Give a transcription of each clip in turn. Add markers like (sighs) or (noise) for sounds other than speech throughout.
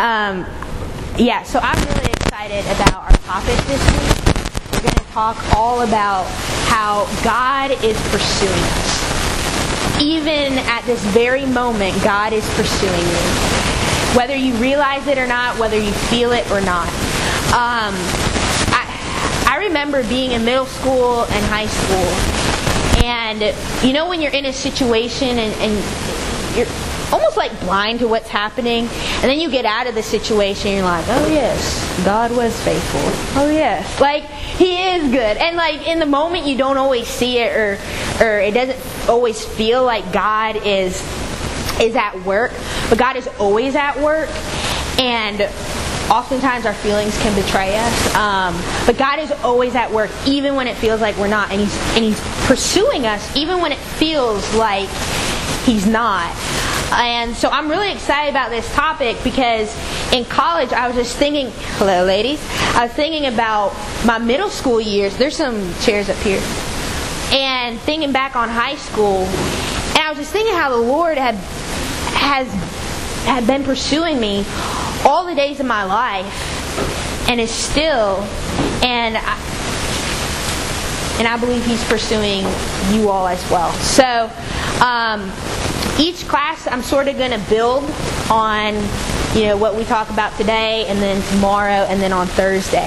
Um, yeah, so I'm really excited about our topic this week. We're going to talk all about how God is pursuing us. Even at this very moment, God is pursuing you. Whether you realize it or not, whether you feel it or not. Um, I, I remember being in middle school and high school, and you know when you're in a situation and, and you're almost like blind to what's happening. And then you get out of the situation and you're like, oh yes, God was faithful. Oh yes. Like he is good. And like in the moment you don't always see it or or it doesn't always feel like God is is at work, but God is always at work. And oftentimes our feelings can betray us. Um, but God is always at work, even when it feels like we're not. And He's and He's pursuing us, even when it feels like He's not. And so I'm really excited about this topic because in college I was just thinking, hello ladies, I was thinking about my middle school years. There's some chairs up here. And thinking back on high school, and I was just thinking how the Lord had has had been pursuing me all the days of my life and is still and I, and I believe he's pursuing you all as well. So um, each class I'm sort of going to build on you know what we talk about today and then tomorrow and then on Thursday.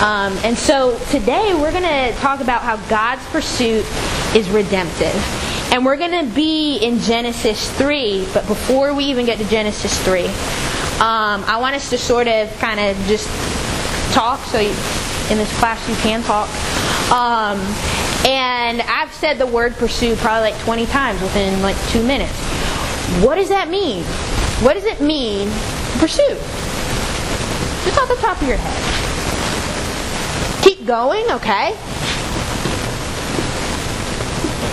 Um, and so today we're going to talk about how God's pursuit is redemptive. And we're going to be in Genesis 3, but before we even get to Genesis 3, um, I want us to sort of kind of just talk so you, in this class you can talk. Um, and I've said the word pursue probably like 20 times within like two minutes. What does that mean? What does it mean pursue? Just off the top of your head. Keep going, okay?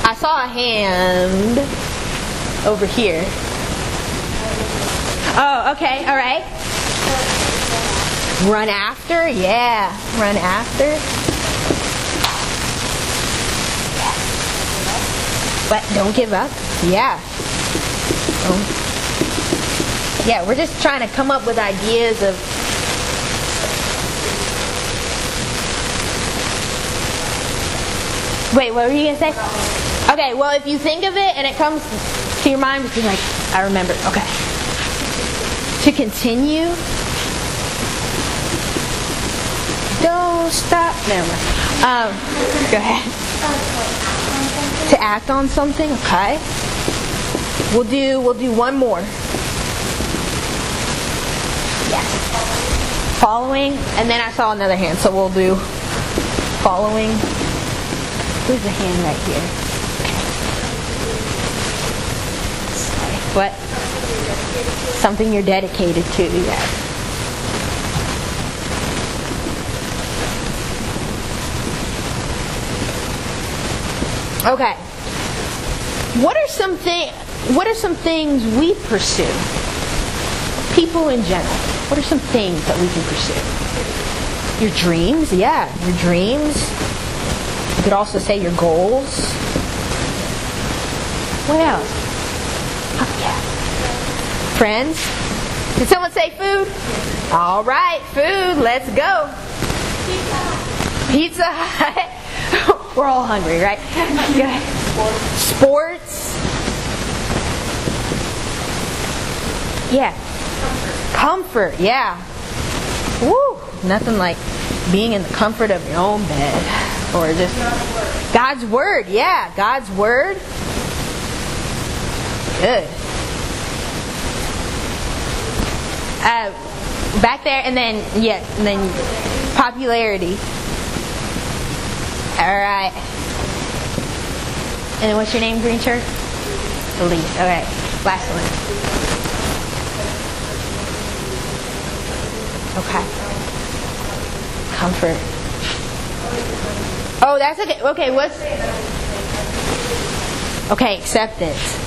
I saw a hand over here. Oh, okay, all right. Run after, yeah. Run after. But don't give up. Yeah. Yeah, we're just trying to come up with ideas of Wait, what were you gonna say? Okay, well if you think of it and it comes to your mind, be like, I remember. Okay. To continue. Don't stop. Never mind. Um, go ahead. To act on something, okay. We'll do we'll do one more. Yes. Following, and then I saw another hand, so we'll do following. Who's the hand right here? Okay. What? Something you're dedicated to, yes. Okay. What are some things what are some things we pursue? People in general. What are some things that we can pursue? Your dreams, yeah, your dreams. You could also say your goals. What else? Oh, yeah. Friends. Did someone say food? All right, food. Let's go. Pizza. Pizza. We're all hungry, right? Sports. Yeah. Comfort, yeah. Woo! Nothing like being in the comfort of your own bed. Or just God's Word, yeah. God's Word. Good. Uh, back there, and then, yeah, and then popularity. Alright. And then what's your name, Green Shirt? Elise. Okay. Last one. Okay. Comfort. Oh, that's okay. Okay, what's Okay, acceptance.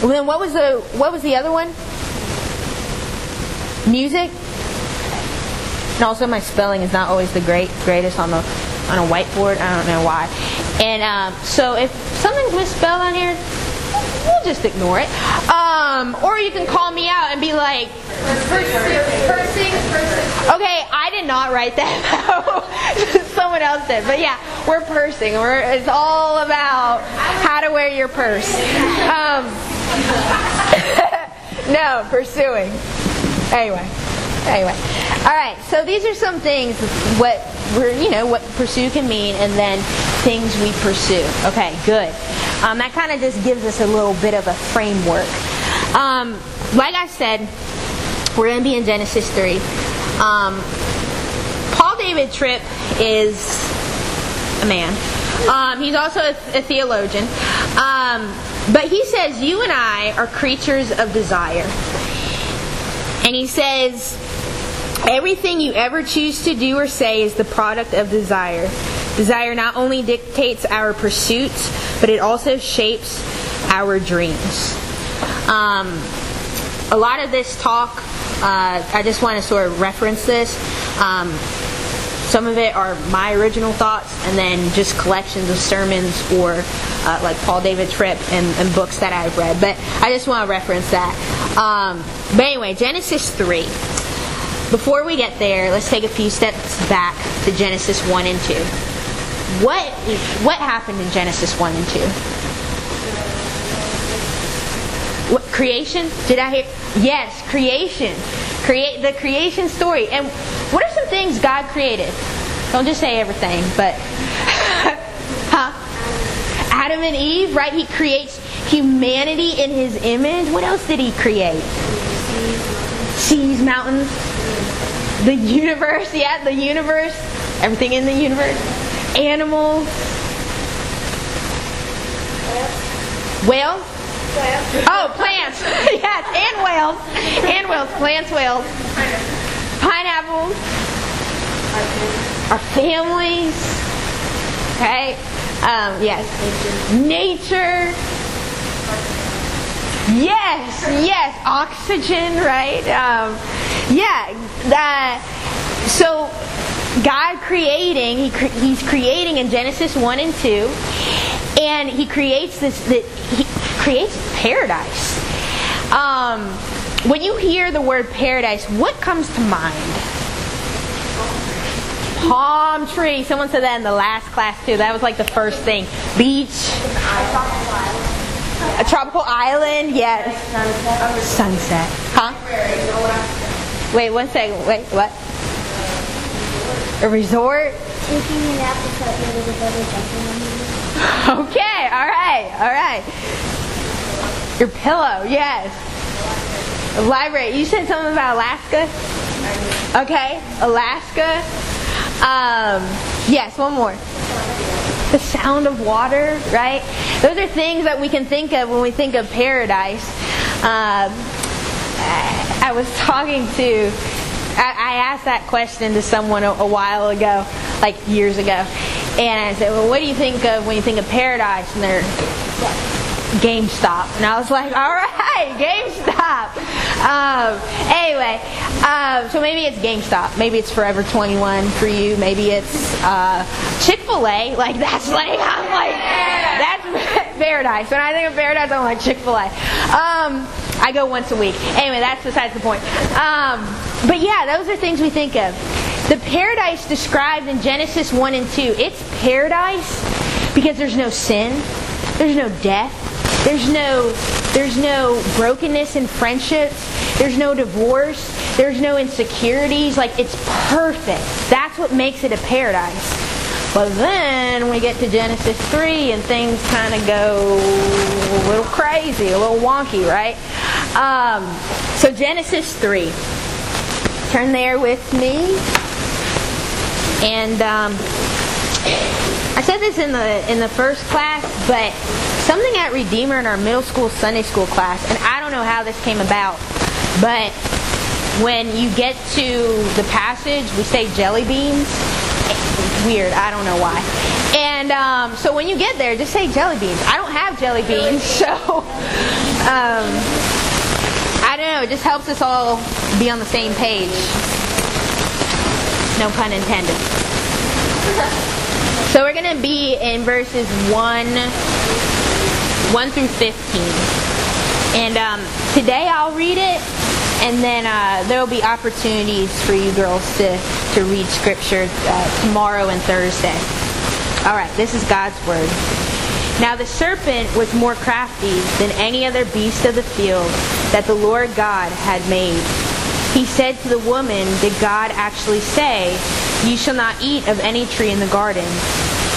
Well, then what was the what was the other one? Music? And also my spelling is not always the great greatest on the on a whiteboard. I don't know why. And um, so if something's misspelled on here, we'll just ignore it. Um, or you can call me out and be like. Okay, I did not write that. (laughs) Someone else did. But yeah, we're pursing. We're, it's all about how to wear your purse. Um, (laughs) no, pursuing. Anyway. Anyway. All right. So these are some things what we're, you know, what pursue can mean and then things we pursue. Okay, good. Um, that kind of just gives us a little bit of a framework. Um, like I said, we're going to be in Genesis 3. Um, Paul David Tripp is a man. Um, he's also a, a theologian. Um, but he says, You and I are creatures of desire. And he says, Everything you ever choose to do or say is the product of desire. Desire not only dictates our pursuits, but it also shapes our dreams. Um, a lot of this talk, uh, I just want to sort of reference this. Um, some of it are my original thoughts, and then just collections of sermons or uh, like Paul David Tripp and, and, books that I've read. But I just want to reference that. Um, but anyway, Genesis 3. Before we get there, let's take a few steps back to Genesis 1 and 2. What, what happened in Genesis 1 and 2? What, creation? Did I hear? Yes, creation. Create the creation story. And what are some things God created? Don't just say everything, but (laughs) huh? Adam and Eve, right? He creates humanity in his image. What else did he create? Seas, mountains, the universe, yeah, the universe, everything in the universe, animals, whales. Oh, plants. (laughs) yes, and whales. And whales. Plants, whales. Pineapples. Our families. Okay? Um, yes. Nature. Yes, yes. Oxygen, right? Um, yeah. Uh, so, God creating, he cre- He's creating in Genesis 1 and 2, and He creates this, the, He creates paradise. Um, when you hear the word paradise, what comes to mind? Palm tree. Someone said that in the last class too. That was like the first thing. Beach. A tropical island. Yes. Sunset. Huh? Wait one second. Wait, what? A resort? Taking a nap without needing to go to jumping Okay, all right, all right. Your pillow, yes. Library. You said something about Alaska? Okay, Alaska. Um, yes, one more. The sound of water, right? Those are things that we can think of when we think of paradise. Um, I was talking to, I, asked that question to someone a, a while ago, like years ago, and I said, "Well, what do you think of when you think of paradise?" And they're GameStop, and I was like, "All right, GameStop." Um, anyway, um, so maybe it's GameStop, maybe it's Forever 21 for you, maybe it's uh, Chick Fil A. Like that's (laughs) like I'm like that's (laughs) paradise. When I think of paradise, I'm like Chick Fil A. Um, I go once a week. Anyway, that's besides the point. Um, but yeah, those are things we think of. The paradise described in Genesis 1 and 2, it's paradise because there's no sin, there's no death, there's no there's no brokenness in friendships, there's no divorce, there's no insecurities, like it's perfect. That's what makes it a paradise. But then we get to Genesis 3 and things kind of go a little crazy, a little wonky, right? Um, so Genesis 3. Turn there with me. And um, I said this in the in the first class, but something at Redeemer in our middle school Sunday school class, and I don't know how this came about, but when you get to the passage, we say jelly beans. Weird, I don't know why. And um, so when you get there, just say jelly beans. I don't have jelly beans, (laughs) so um, I don't know. It just helps us all be on the same page. No pun intended. So we're going to be in verses 1, 1 through 15. And um, today I'll read it, and then uh, there will be opportunities for you girls to, to read scripture uh, tomorrow and Thursday. All right, this is God's word. Now the serpent was more crafty than any other beast of the field that the Lord God had made. He said to the woman, Did God actually say, You shall not eat of any tree in the garden?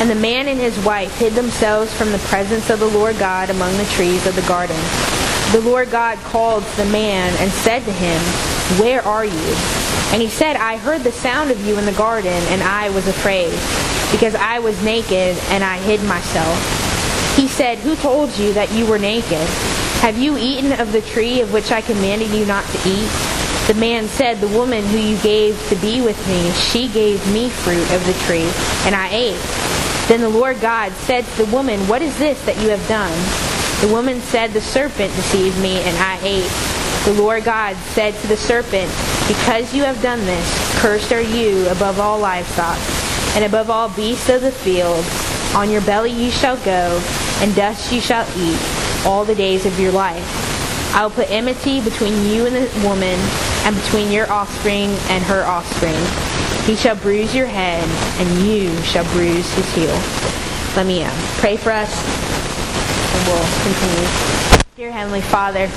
and the man and his wife hid themselves from the presence of the Lord God among the trees of the garden. The Lord God called the man and said to him, Where are you? And he said, I heard the sound of you in the garden, and I was afraid, because I was naked and I hid myself. He said, Who told you that you were naked? Have you eaten of the tree of which I commanded you not to eat? The man said, The woman who you gave to be with me, she gave me fruit of the tree, and I ate. Then the Lord God said to the woman, What is this that you have done? The woman said, The serpent deceived me, and I ate. The Lord God said to the serpent, Because you have done this, cursed are you above all livestock, and above all beasts of the field. On your belly you shall go, and dust you shall eat all the days of your life. I will put enmity between you and the woman, and between your offspring and her offspring. He shall bruise your head, and you shall bruise his heel. Let me uh, pray for us, and we'll continue. Dear Heavenly Father,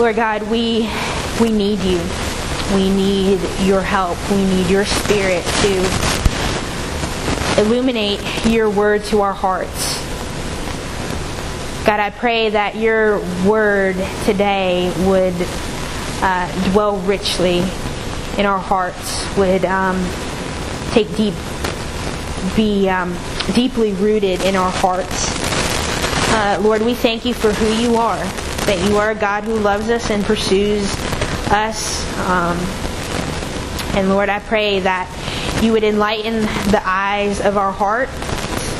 Lord God, we we need you. We need your help. We need your spirit to illuminate your word to our hearts. God, I pray that your word today would uh, dwell richly in our hearts, would um, take deep, be um, deeply rooted in our hearts. Uh, Lord, we thank you for who you are, that you are a God who loves us and pursues us. Um, and Lord, I pray that you would enlighten the eyes of our heart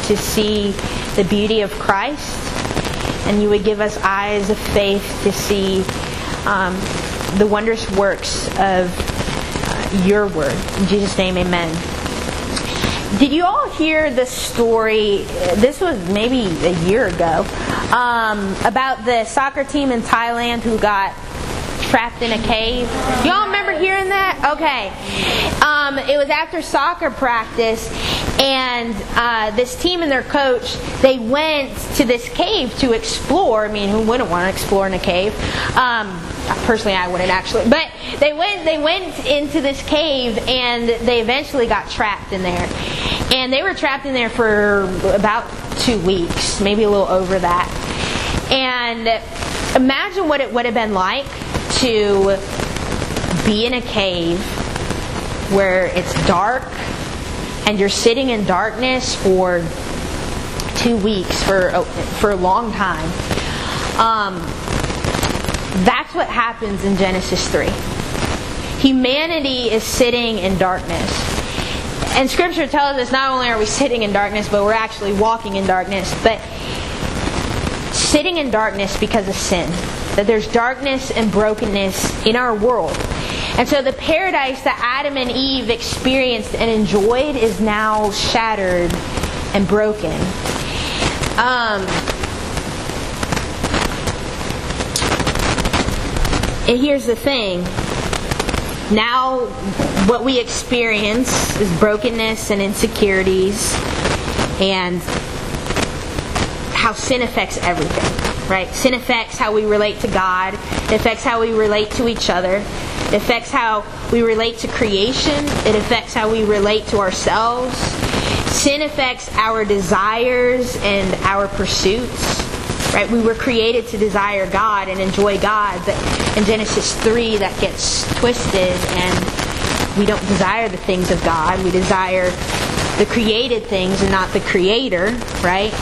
to see the beauty of Christ, and you would give us eyes of faith to see um, the wondrous works of your word. In Jesus' name, amen. Did you all hear the story? This was maybe a year ago um, about the soccer team in Thailand who got trapped in a cave. Y'all remember hearing that? Okay. Um, it was after soccer practice, and uh, this team and their coach they went to this cave to explore. I mean, who wouldn't want to explore in a cave? Um, personally, I wouldn't actually, but they went. They went into this cave, and they eventually got trapped in there. And they were trapped in there for about two weeks, maybe a little over that. And imagine what it would have been like to be in a cave where it's dark and you're sitting in darkness for two weeks for for a long time. Um, that's what happens in Genesis 3. Humanity is sitting in darkness. And scripture tells us not only are we sitting in darkness, but we're actually walking in darkness. But sitting in darkness because of sin. That there's darkness and brokenness in our world. And so the paradise that Adam and Eve experienced and enjoyed is now shattered and broken. Um, and here's the thing now what we experience is brokenness and insecurities and how sin affects everything. Right? Sin affects how we relate to God, it affects how we relate to each other, it affects how we relate to creation, it affects how we relate to ourselves. Sin affects our desires and our pursuits. Right? We were created to desire God and enjoy God, but in Genesis 3 that gets twisted and we don't desire the things of God. We desire the created things and not the creator, right?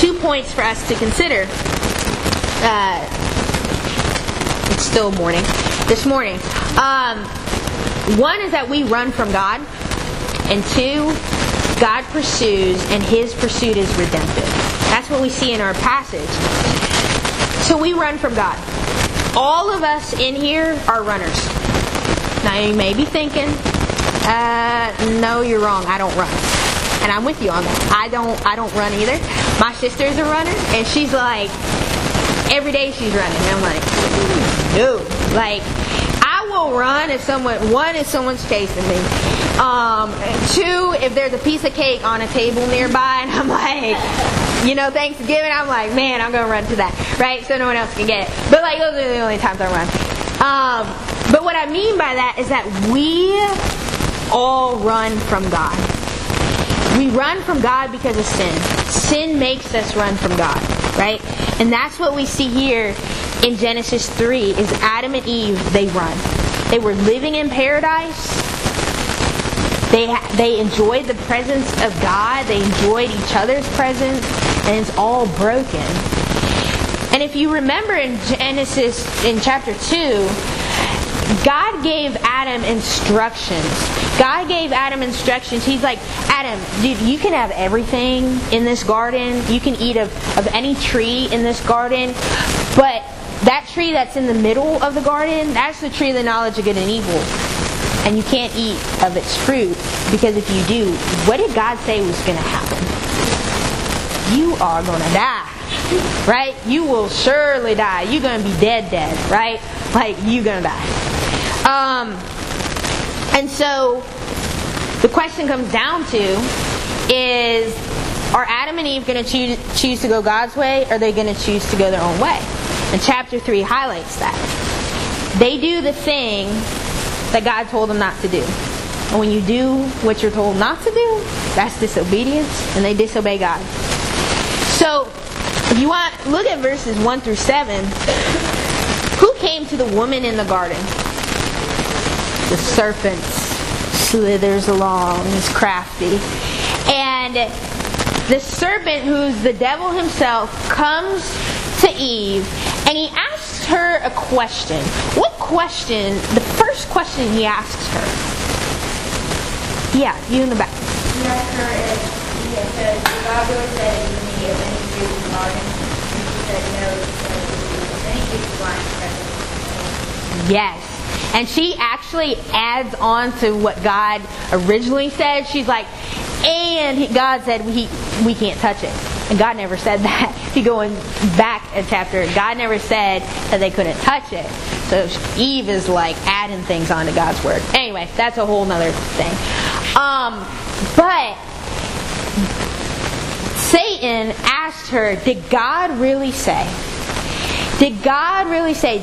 Two points for us to consider. Uh, it's still morning. This morning. Um, one is that we run from God, and two, God pursues, and his pursuit is redemptive. That's what we see in our passage. So we run from God. All of us in here are runners. Now you may be thinking, uh, no, you're wrong. I don't run. And I'm with you on that. I don't I don't run either. My sister's a runner and she's like every day she's running. And I'm like, no. Like I will run if someone one if someone's chasing me. Um, two, if there's a piece of cake on a table nearby (laughs) and I'm like, you know, Thanksgiving, I'm like, man, I'm gonna run to that, right? So no one else can get it. But like those are the only times I run. Um, but what I mean by that is that we all run from God. We run from God because of sin. Sin makes us run from God, right? And that's what we see here in Genesis 3 is Adam and Eve, they run. They were living in paradise. They, they enjoyed the presence of God. They enjoyed each other's presence. And it's all broken. And if you remember in Genesis, in chapter 2, God gave Adam instructions. God gave Adam instructions. He's like, Adam, dude, you can have everything in this garden. You can eat of, of any tree in this garden. But that tree that's in the middle of the garden, that's the tree of the knowledge of good and evil. And you can't eat of its fruit because if you do, what did God say was going to happen? You are going to die. Right? You will surely die. You're going to be dead, dead. Right? Like, you're going to die. Um, and so the question comes down to is are Adam and Eve going to choose, choose to go God's way or are they going to choose to go their own way? And chapter 3 highlights that. They do the thing that God told them not to do. And when you do what you're told not to do, that's disobedience, and they disobey God. So, if you want, look at verses 1 through 7. Who came to the woman in the garden? The serpent slithers along, he's crafty. And the serpent, who's the devil himself, comes to Eve and he asks her a question. What question? The first question he asks her. Yeah, you in the back. He asked her he said, God of any blind Yes. And she actually adds on to what God originally said. She's like, and he, God said we, we can't touch it. And God never said (laughs) that. If you go in back a chapter, God never said that they couldn't touch it. So Eve is like adding things onto God's word. Anyway, that's a whole nother thing. Um, but Satan asked her, Did God really say? Did God really say?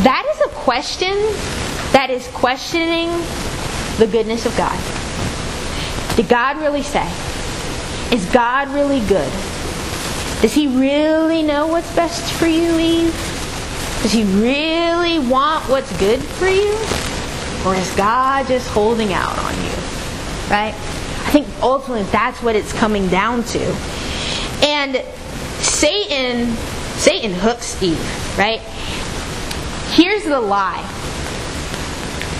That is a question that is questioning the goodness of God. Did God really say? Is God really good? Does he really know what's best for you, Eve? Does he really want what's good for you? Or is God just holding out on you? Right? I think ultimately that's what it's coming down to. And Satan Satan hooks Eve, right? Here's the lie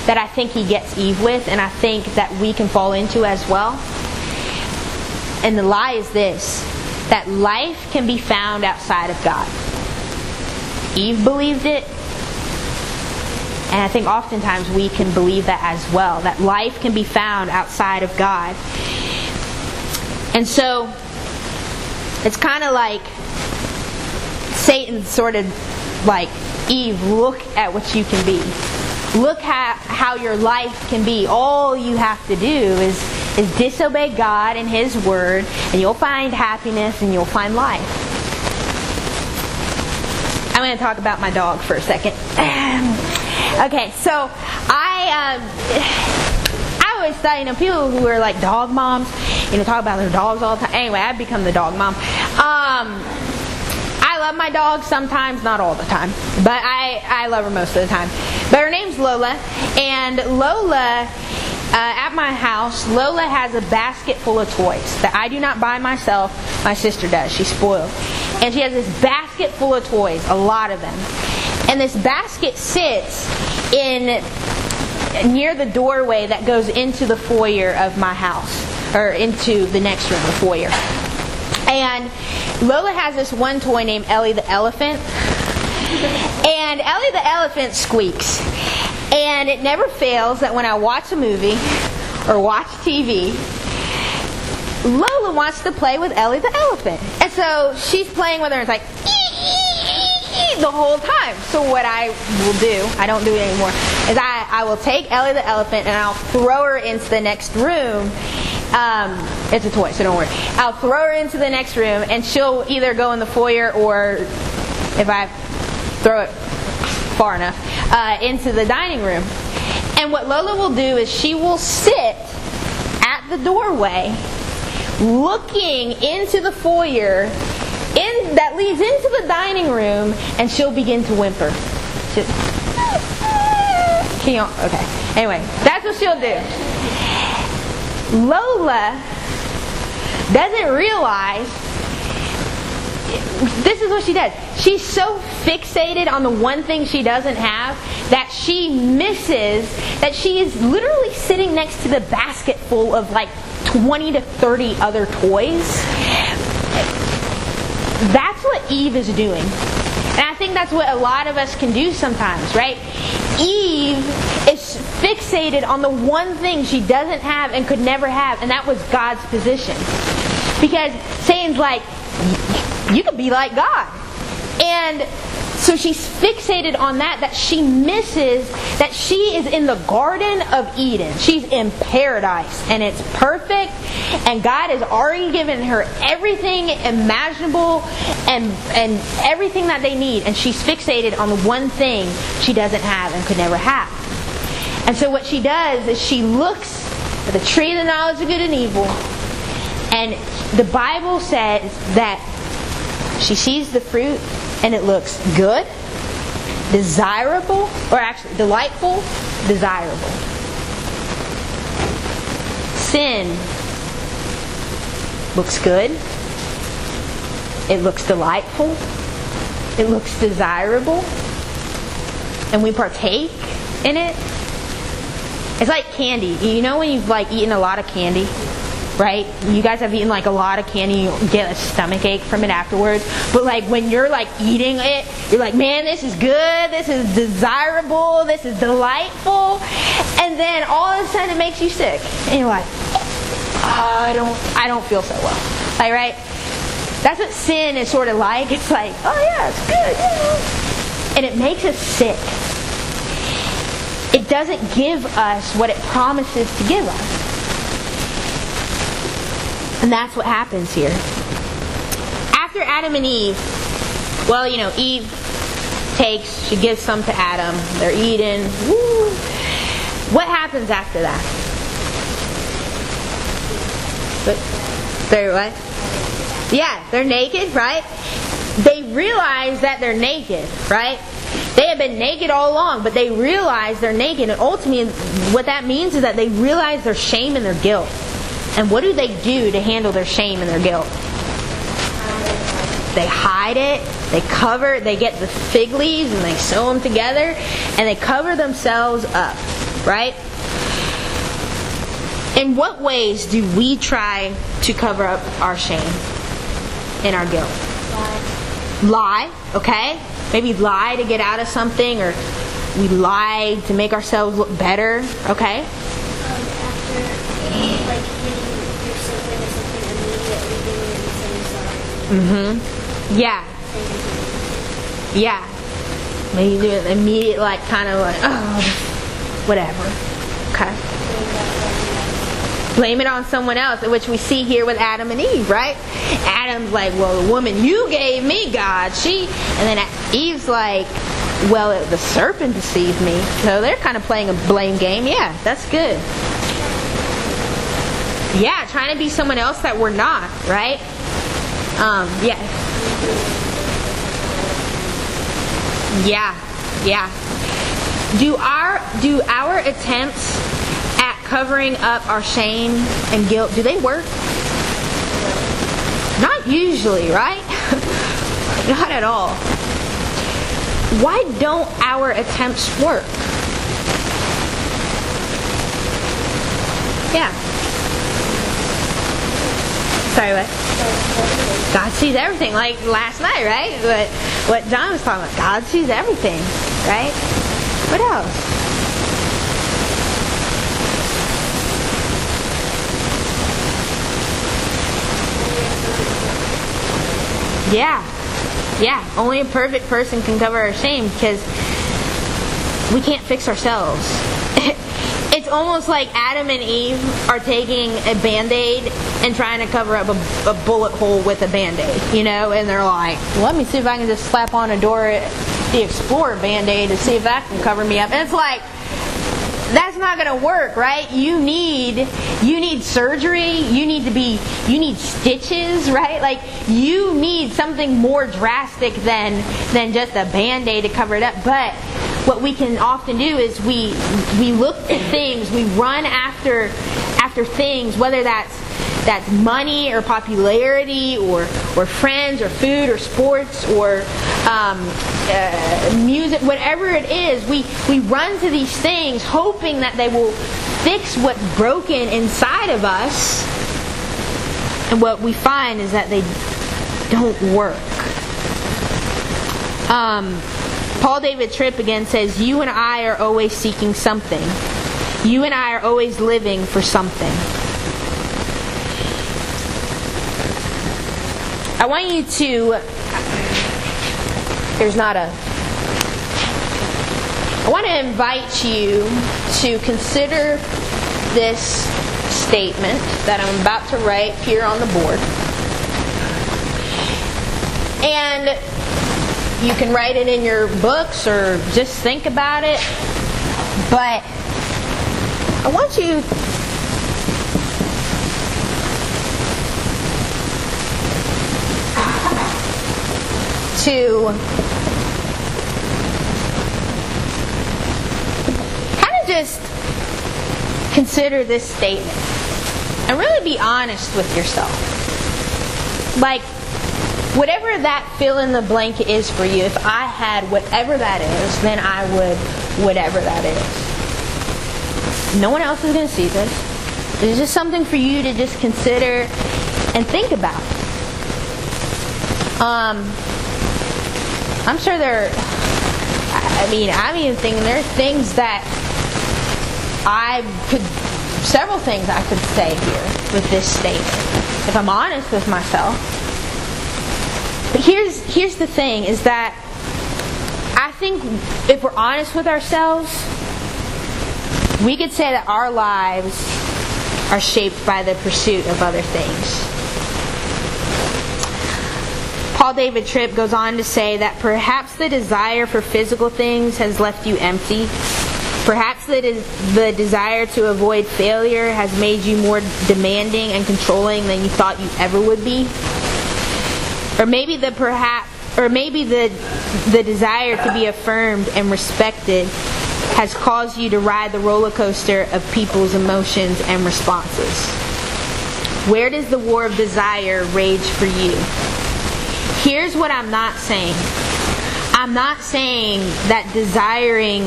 that I think he gets Eve with, and I think that we can fall into as well. And the lie is this that life can be found outside of God. Eve believed it, and I think oftentimes we can believe that as well that life can be found outside of God. And so it's kind of like Satan sort of like Eve, look at what you can be. Look how, how your life can be. All you have to do is, is disobey God and His Word, and you'll find happiness and you'll find life. I'm going to talk about my dog for a second. (clears throat) okay, so I um, (sighs) I always thought you know people who are like dog moms, you know, talk about their dogs all the time. Anyway, I've become the dog mom. Um, love my dog sometimes, not all the time, but I I love her most of the time. But her name's Lola, and Lola. Uh, at my house, Lola has a basket full of toys that I do not buy myself. My sister does. She's spoiled. And she has this basket full of toys, a lot of them. And this basket sits in near the doorway that goes into the foyer of my house, or into the next room, the foyer. And Lola has this one toy named Ellie the elephant. And Ellie the elephant squeaks. And it never fails that when I watch a movie or watch TV, Lola wants to play with Ellie the elephant. And so she's playing with her and it's like the whole time. So what I will do, I don't do it anymore, is I, I will take Ellie the elephant and I'll throw her into the next room. Um, it's a toy, so don't worry. I'll throw her into the next room and she'll either go in the foyer or if I throw it far enough, uh, into the dining room. And what Lola will do is she will sit at the doorway looking into the foyer in, that leads into the dining room and she'll begin to whimper. She'll, (laughs) okay. Anyway, that's what she'll do. Lola doesn't realize this is what she does. She's so fixated on the one thing she doesn't have that she misses that she is literally sitting next to the basket full of like 20 to 30 other toys. That's what Eve is doing. And I think that's what a lot of us can do sometimes, right? Eve fixated on the one thing she doesn't have and could never have, and that was God's position. Because Satan's like, you could be like God. And so she's fixated on that, that she misses that she is in the Garden of Eden. She's in paradise and it's perfect. And God has already given her everything imaginable and, and everything that they need. And she's fixated on the one thing she doesn't have and could never have. And so what she does is she looks at the tree of the knowledge of good and evil. And the Bible says that she sees the fruit and it looks good, desirable, or actually delightful, desirable. Sin looks good, it looks delightful, it looks desirable, and we partake in it. It's like candy. You know when you've like eaten a lot of candy? right? You guys have eaten like a lot of candy, you get a stomach ache from it afterwards. But like when you're like eating it, you're like, man, this is good, this is desirable, this is delightful. And then all of a sudden it makes you sick. And you're like, I don't I don't feel so well. Like right? That's what sin is sort of like. It's like, oh yeah, it's good, yeah. And it makes us sick. Doesn't give us what it promises to give us. And that's what happens here. After Adam and Eve, well, you know, Eve takes, she gives some to Adam. They're eating. Woo. What happens after that? But they're what? Yeah, they're naked, right? They realize that they're naked, right? They have been naked all along, but they realize they're naked. And ultimately, what that means is that they realize their shame and their guilt. And what do they do to handle their shame and their guilt? They hide it, they cover, it, they get the fig leaves and they sew them together and they cover themselves up, right? In what ways do we try to cover up our shame and our guilt? Lie. Lie, okay? Maybe lie to get out of something or we lie to make ourselves look better, okay? Mm-hmm. Yeah. Yeah. Maybe do an immediate, like, kind of like, oh, whatever. Okay. Blame it on someone else, which we see here with Adam and Eve, right? Adam's like, well, the woman you gave me, God, she, and then Eve's like, well, the serpent deceived me. So they're kind of playing a blame game. Yeah, that's good. Yeah, trying to be someone else that we're not, right? Um, yeah. Yeah, yeah. Do our do our attempts at covering up our shame and guilt do they work? Not usually, right? (laughs) Not at all. Why don't our attempts work? Yeah. Sorry, what? God sees everything, like last night, right? What what John was talking about. God sees everything, right? What else? Yeah. Yeah. Only a perfect person can cover our shame because we can't fix ourselves. (laughs) it's almost like Adam and Eve are taking a band aid and trying to cover up a, a bullet hole with a band aid, you know? And they're like, let me see if I can just slap on a Dora the Explorer band aid to see if that can cover me up. And it's like, not going to work, right? You need you need surgery, you need to be you need stitches, right? Like you need something more drastic than than just a band-aid to cover it up. But what we can often do is we we look at things, we run after after things, whether that's that's money or popularity or, or friends or food or sports or um, uh, music, whatever it is, we, we run to these things hoping that they will fix what's broken inside of us. And what we find is that they don't work. Um, Paul David Tripp again says, You and I are always seeking something. You and I are always living for something. I want you to. There's not a. I want to invite you to consider this statement that I'm about to write here on the board. And you can write it in your books or just think about it. But I want you to kind of just consider this statement and really be honest with yourself. Like, whatever that fill in the blank is for you, if I had whatever that is, then I would whatever that is. No one else is going to see this. It's just something for you to just consider and think about. Um, I'm sure there. I mean, I'm even thinking there are things that I could, several things I could say here with this statement, if I'm honest with myself. But here's here's the thing: is that I think if we're honest with ourselves, we could say that our lives are shaped by the pursuit of other things. Paul David Tripp goes on to say that perhaps the desire for physical things has left you empty. Perhaps the, the desire to avoid failure has made you more demanding and controlling than you thought you ever would be. Or maybe the perhaps or maybe the the desire to be affirmed and respected has caused you to ride the roller coaster of people's emotions and responses. Where does the war of desire rage for you? Here's what I'm not saying. I'm not saying that desiring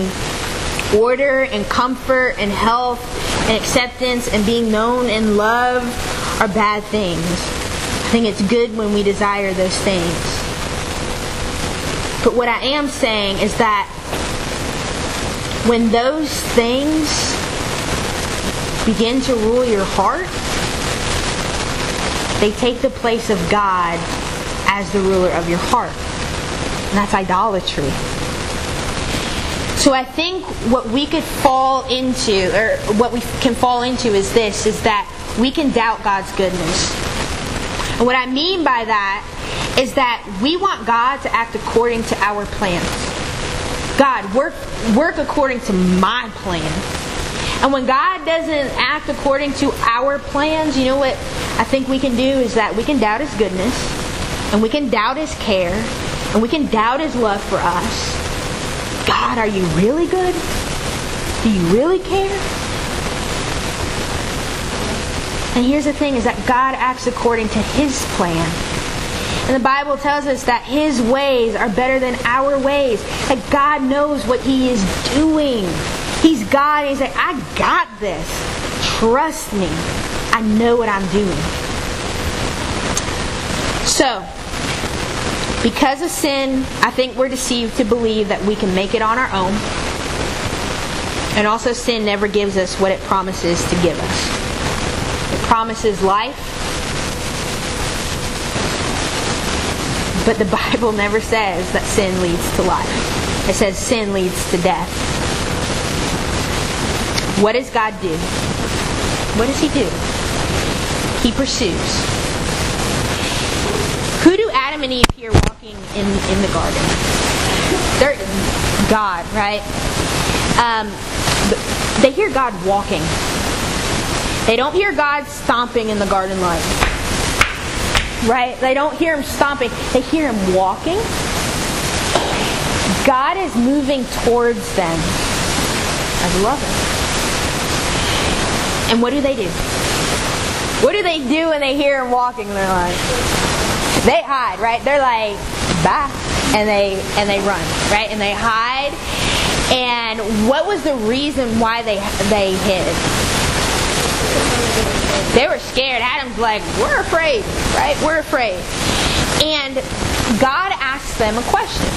order and comfort and health and acceptance and being known and loved are bad things. I think it's good when we desire those things. But what I am saying is that when those things begin to rule your heart, they take the place of God as the ruler of your heart. And that's idolatry. So I think what we could fall into, or what we can fall into is this, is that we can doubt God's goodness. And what I mean by that is that we want God to act according to our plans. God, work, work according to my plan. And when God doesn't act according to our plans, you know what I think we can do is that we can doubt His goodness, and we can doubt His care, and we can doubt His love for us. God, are you really good? Do you really care? And here's the thing is that God acts according to His plan. And the Bible tells us that His ways are better than our ways. That God knows what He is doing. He's God. He's like, I got this. Trust me. I know what I'm doing. So, because of sin, I think we're deceived to believe that we can make it on our own. And also, sin never gives us what it promises to give us. It promises life, but the (laughs) Bible never says that sin leads to life. It says sin leads to death. What does God do? What does He do? He pursues. Who do Adam and Eve hear walking in, in the garden? They're God, right? Um, they hear God walking. They don't hear God stomping in the garden like, Right? They don't hear him stomping. They hear him walking. God is moving towards them as a lover. And what do they do? What do they do when they hear him walking? They're like, they hide, right? They're like, bye, and they and they run, right? And they hide. And what was the reason why they they hid? They were scared. Adam's like, we're afraid, right? We're afraid. And God asks them a question.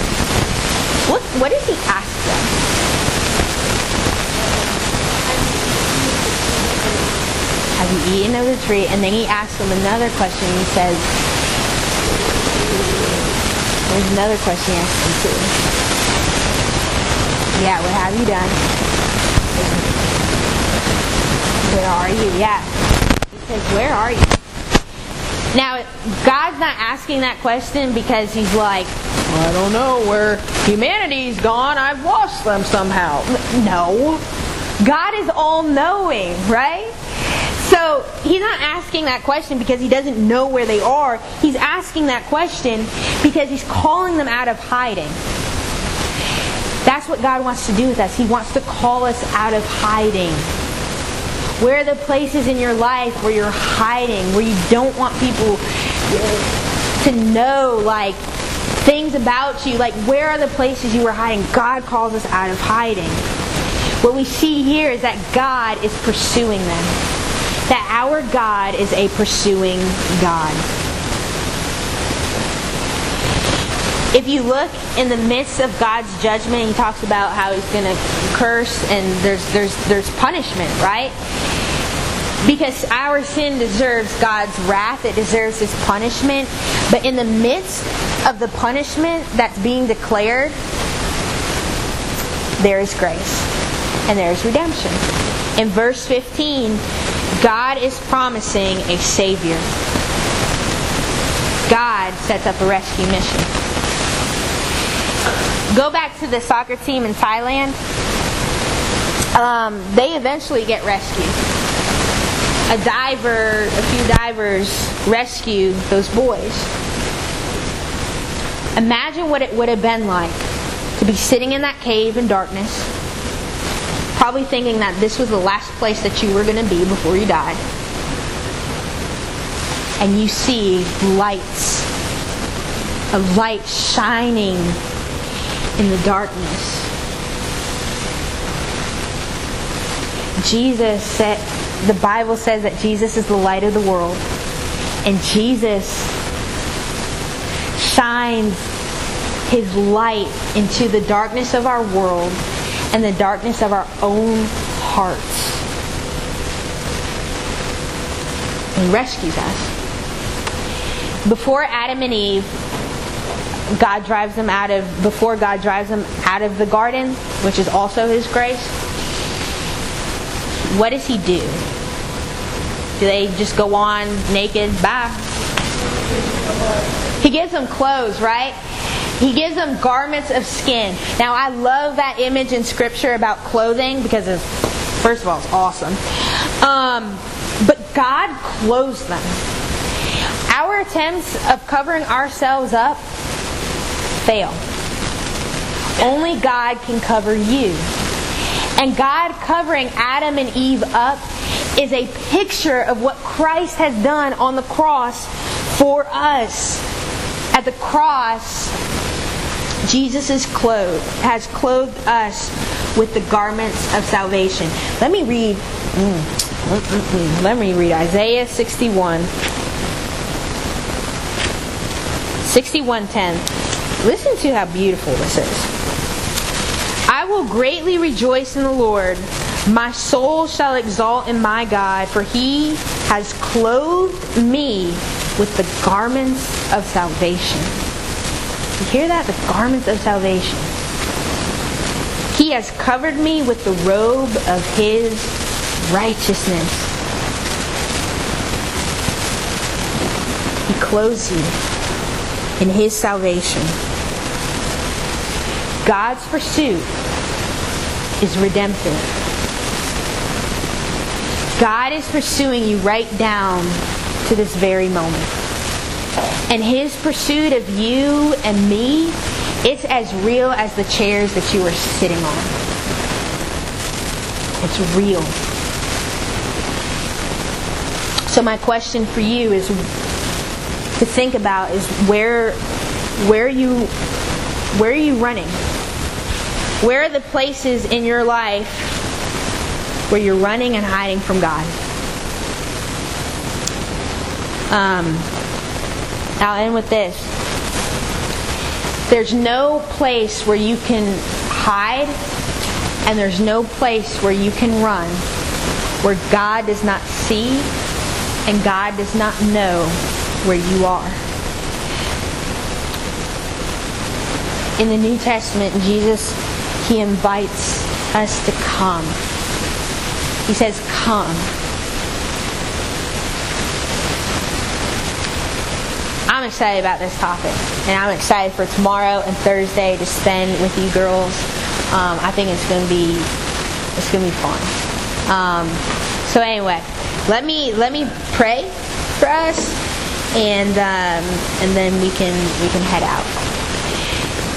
What what does He ask them? Have you eaten of the tree? And then he asks them another question. He says, There's another question he asks them too. Yeah, what have you done? Where are you? Yeah. He says, Where are you? Now, God's not asking that question because he's like, I don't know where humanity's gone. I've lost them somehow. No. God is all knowing, right? He's not asking that question because he doesn't know where they are. He's asking that question because he's calling them out of hiding. That's what God wants to do with us. He wants to call us out of hiding. Where are the places in your life where you're hiding, where you don't want people to know, like, things about you? Like, where are the places you were hiding? God calls us out of hiding. What we see here is that God is pursuing them that our God is a pursuing God. If you look in the midst of God's judgment, he talks about how he's going to curse and there's there's there's punishment, right? Because our sin deserves God's wrath, it deserves his punishment. But in the midst of the punishment that's being declared, there is grace and there is redemption. In verse 15, God is promising a Savior. God sets up a rescue mission. Go back to the soccer team in Thailand. Um, they eventually get rescued. A diver, a few divers rescue those boys. Imagine what it would have been like to be sitting in that cave in darkness probably thinking that this was the last place that you were going to be before you died. And you see lights, a light shining in the darkness. Jesus said, the Bible says that Jesus is the light of the world. And Jesus shines his light into the darkness of our world and the darkness of our own hearts. He rescues us. Before Adam and Eve God drives them out of, before God drives them out of the garden, which is also His grace, what does He do? Do they just go on naked? Bye. He gives them clothes, right? He gives them garments of skin. Now, I love that image in Scripture about clothing because, it's, first of all, it's awesome. Um, but God clothes them. Our attempts of covering ourselves up fail. Only God can cover you. And God covering Adam and Eve up is a picture of what Christ has done on the cross for us. At the cross, Jesus is clothed, has clothed us with the garments of salvation. Let me read. Mm, mm, mm, let me read Isaiah 61. 61:10. Listen to how beautiful this is. I will greatly rejoice in the Lord. My soul shall exalt in my God, for he has clothed me with the garments of salvation. You hear that? The garments of salvation. He has covered me with the robe of his righteousness. He clothes you in his salvation. God's pursuit is redemptive. God is pursuing you right down to this very moment. And his pursuit of you and me, it's as real as the chairs that you are sitting on. It's real. So my question for you is to think about is where where are you where are you running? Where are the places in your life where you're running and hiding from God? Um, I'll end with this. There's no place where you can hide, and there's no place where you can run where God does not see and God does not know where you are. In the New Testament, Jesus, He invites us to come. He says, Come. I'm excited about this topic, and I'm excited for tomorrow and Thursday to spend with you girls. Um, I think it's going to be it's to be fun. Um, so anyway, let me let me pray for us, and um, and then we can we can head out.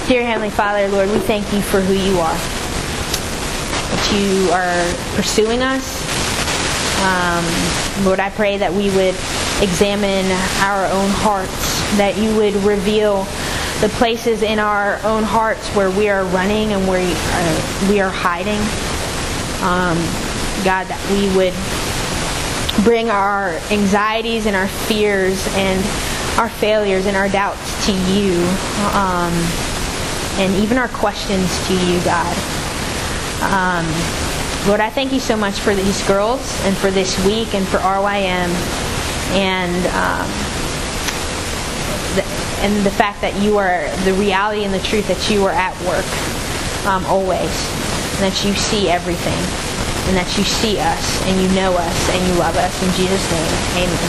Dear Heavenly Father, Lord, we thank you for who you are. That you are pursuing us. Um, Lord, I pray that we would examine our own hearts, that you would reveal the places in our own hearts where we are running and where uh, we are hiding. Um, God, that we would bring our anxieties and our fears and our failures and our doubts to you, um, and even our questions to you, God. Um, Lord, I thank you so much for these girls and for this week and for RYM and um, the, and the fact that you are the reality and the truth that you are at work um, always, and that you see everything, and that you see us and you know us and you love us. In Jesus' name, Amen.